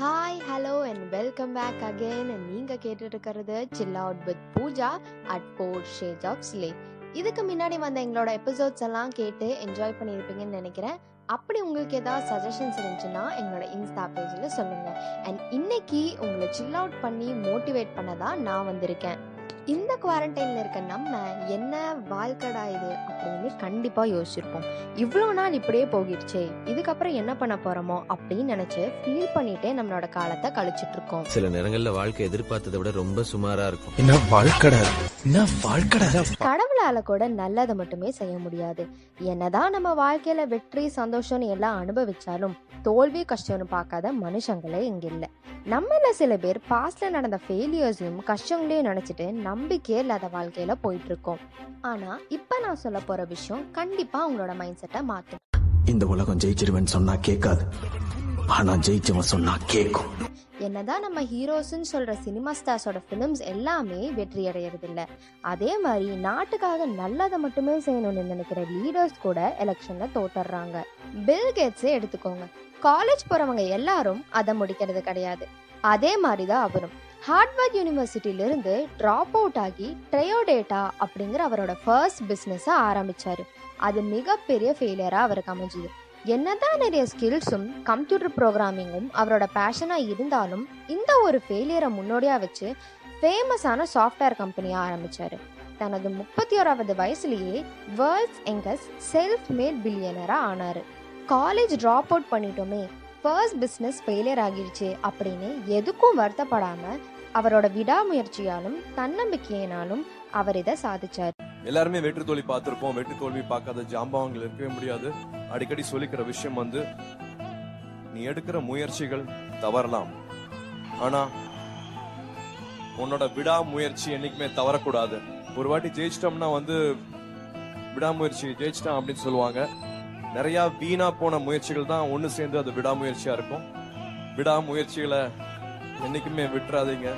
Hi hello and welcome back again நீங்க கேட்டுட்டு இருக்கிறது chill out with Pooja at four ஷேஜ் of slay இதுக்கு முன்னாடி வந்த எங்களோட எபிசோட்ஸ் எல்லாம் கேட்டு என்ஜாய் பண்ணியிருப்பீங்கன்னு நினைக்கிறேன். அப்படி உங்களுக்கு ஏதாவது சஜஷன்ஸ் இருந்துச்சுன்னா எங்களோட இன்ஸ்டா பேஜில் சொல்லுங்கள் அண்ட் இன்னைக்கு உங்களை சில் அவுட் பண்ணி மோட்டிவேட் பண்ண தான் நான் வந்திருக்கேன். இந்த குவாரண்டைன்ல இருக்க நம்ம என்ன வாழ்க்கடா இது அப்படின்னு கண்டிப்பா யோசிச்சிருப்போம் இவ்வளோ நாள் இப்படியே போகிடுச்சே இதுக்கப்புறம் என்ன பண்ண போறோமோ அப்படின்னு நினைச்சு ஃபீல் பண்ணிட்டே நம்மளோட காலத்தை கழிச்சிட்டு இருக்கோம் சில நேரங்கள்ல வாழ்க்கை எதிர்பார்த்ததை விட ரொம்ப சுமாரா இருக்கும் என்ன வாழ்க்கடா? என்ன வாழ்க்கடா? கடவுளால கூட நல்லதை மட்டுமே செய்ய முடியாது என்னதான் நம்ம வாழ்க்கையில வெற்றி சந்தோஷம்னு எல்லாம் அனுபவிச்சாலும் தோல்வி கஷ்டம்னு பார்க்காத மனுஷங்களே இங்க இல்லை. நம்மள சில பேர் பாஸ்ட்ல நடந்த ஃபெயிலியர்ஸையும் கஷ்டங்களையும் நினைச்சிட்டு நம்பிக்கையே இல்லாத வாழ்க்கையில போயிட்டு இருக்கோம் ஆனா இப்ப நான் சொல்ல போற விஷயம் கண்டிப்பா உங்களோட மைண்ட் செட்டை மாற்றும் இந்த உலகம் ஜெயிச்சிருவேன் சொன்னா கேட்காது. ஆனா ஜெயிச்சவன் சொன்னா கேக்கும். என்னதான் நம்ம ஹீரோஸ்ன்னு சொல்ற சினிமா ஸ்டார்ஸோட ஃபிலிம்ஸ் எல்லாமே வெற்றி அடையிறது இல்ல அதே மாதிரி நாட்டுக்காக நல்லதை மட்டுமே செய்யணும்னு நினைக்கிற லீடர்ஸ் கூட எலெக்ஷன்ல தோட்டுறாங்க பில் கேட்ஸே எடுத்துக்கோங்க. காலேஜ் போறவங்க எல்லாரும் அதை முடிக்கிறது கிடையாது. அதே மாதிரி தான் அவரும். ஹார்ட்வர்ட் யூனிவர்சிட்டியில இருந்து ட்ராப் அவுட் ஆகி ட்ரையோடேட்டா அப்படிங்கிற அவரோட ஃபர்ஸ்ட் பிஸ்னஸை ஆரம்பிச்சாரு. அது மிகப்பெரிய ஃபெயிலியரா அவருக்கு அமைஞ்சுது. என்னதான் நிறைய ஸ்கில்ஸும் கம்ப்யூட்டர் ப்ரோக்ராமிங்கும் அவரோட பேஷனாக இருந்தாலும் இந்த ஒரு ஃபெயிலியரை முன்னோடியாக வச்சு ஃபேமஸான சாஃப்ட்வேர் கம்பெனியாக ஆரம்பித்தார் தனது முப்பத்தி ஓராவது வயசுலேயே வேர்ல்ட்ஸ் எங்கஸ்ட் செல்ஃப் மேட் பில்லியனராக ஆனார். காலேஜ் ட்ராப் அவுட் பண்ணிட்டோமே ஃபர்ஸ்ட் பிஸ்னஸ் ஃபெயிலியர் ஆகிடுச்சு அப்படின்னு எதுக்கும் வருத்தப்படாமல் அவரோட விடாமுயற்சியாலும் தன்னம்பிக்கையினாலும் அவர் இதை சாதிச்சார். எல்லாருமே வெற்றி தோல்வி பார்த்துருப்போம். வெற்றி தோல்வி பார்க்காத ஜாம்பவங்கள் இருக்கவே முடியாது. அடிக்கடி சொல்லிக்கிற விஷயம் வந்து நீ எடுக்கிற முயற்சிகள் தவறலாம். ஆனா உன்னோட விடாமுயற்சி என்னைக்குமே தவறக்கூடாது. ஒரு வாட்டி ஜெயிச்சிட்டோம்னா வந்து விடாமுயற்சி ஜெயிச்சிட்டான் அப்படின்னு சொல்லுவாங்க. நிறைய வீணா போன முயற்சிகள் தான் ஒன்று சேர்ந்து அது விடாமுயற்சியா இருக்கும். விடாமுயற்சிகளை என்னைக்குமே விட்டுறாதீங்க.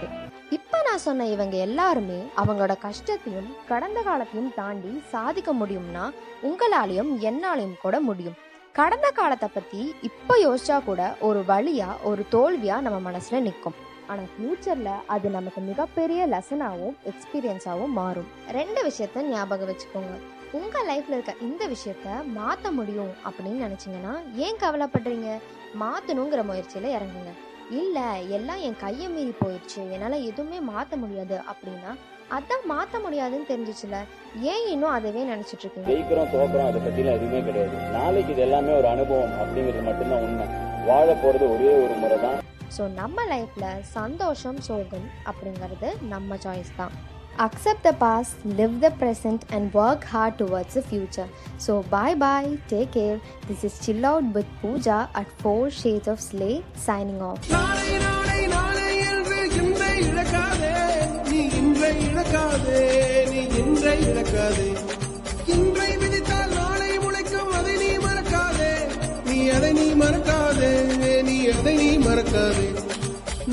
இப்ப நான் சொன்ன இவங்க எல்லாருமே அவங்களோட கஷ்டத்தையும் கடந்த காலத்தையும் தாண்டி சாதிக்க முடியும்னா உங்களாலையும் என்னாலையும் கூட முடியும். கடந்த காலத்தை பத்தி இப்ப யோசிச்சா கூட ஒரு வழியா ஒரு தோல்வியா நம்ம மனசுல நிற்கும் ஆனா ஃபியூச்சர்ல அது நமக்கு மிகப்பெரிய லெசனாகவும் எக்ஸ்பீரியன்ஸாகவும் மாறும். ரெண்டு விஷயத்த ஞாபகம் வச்சுக்கோங்க. உங்க லைஃப்ல இருக்க இந்த விஷயத்த மாத்த முடியும் அப்படின்னு நினைச்சீங்கன்னா ஏன் கவலைப்படுறீங்க? மாத்தணுங்கிற முயற்சியில இறங்குங்க. இல்ல எல்லாம் என் கையை மீறி போயிடுச்சு. என்னால எதுவுமே மாத்த முடியாது. அப்படின்னா அதான் மாத்த முடியாதுன்னு தெரிஞ்சிச்சுல. ஏன் இன்னும் அதவே நினைச்சிட்டு இருக்கீங்க? ஜெயிக்கிறோம் தோக்குறோம் அதை பத்திலாம் எதுவுமே கிடையாது. நாளைக்கு இது எல்லாமே ஒரு அனுபவம் அப்படிங்கிறது மட்டும்தான் உண்மை. வாழ போறது ஒரே ஒரு முறை தான் ஸோ நம்ம லைஃப்ல சந்தோஷம் சோகம் அப்படிங்கிறது நம்ம சாய்ஸ் தான். accept the past live the present and work hard towards the future so bye bye take care this is chill out with Pooja at four shades of slay signing off நாளை நாளை நாளை என்று இன்றை இழக்காதே நீ இன்றை இழக்காதே நீ இன்றை இழக்காதே இன்றை விதித்தால் நாளை முளைக்கும் அதை நீ மறக்காதே நீ அதை நீ மறக்காதே நீ அதை நீ மறக்காதே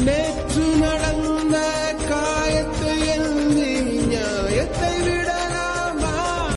நேற்று நடந்த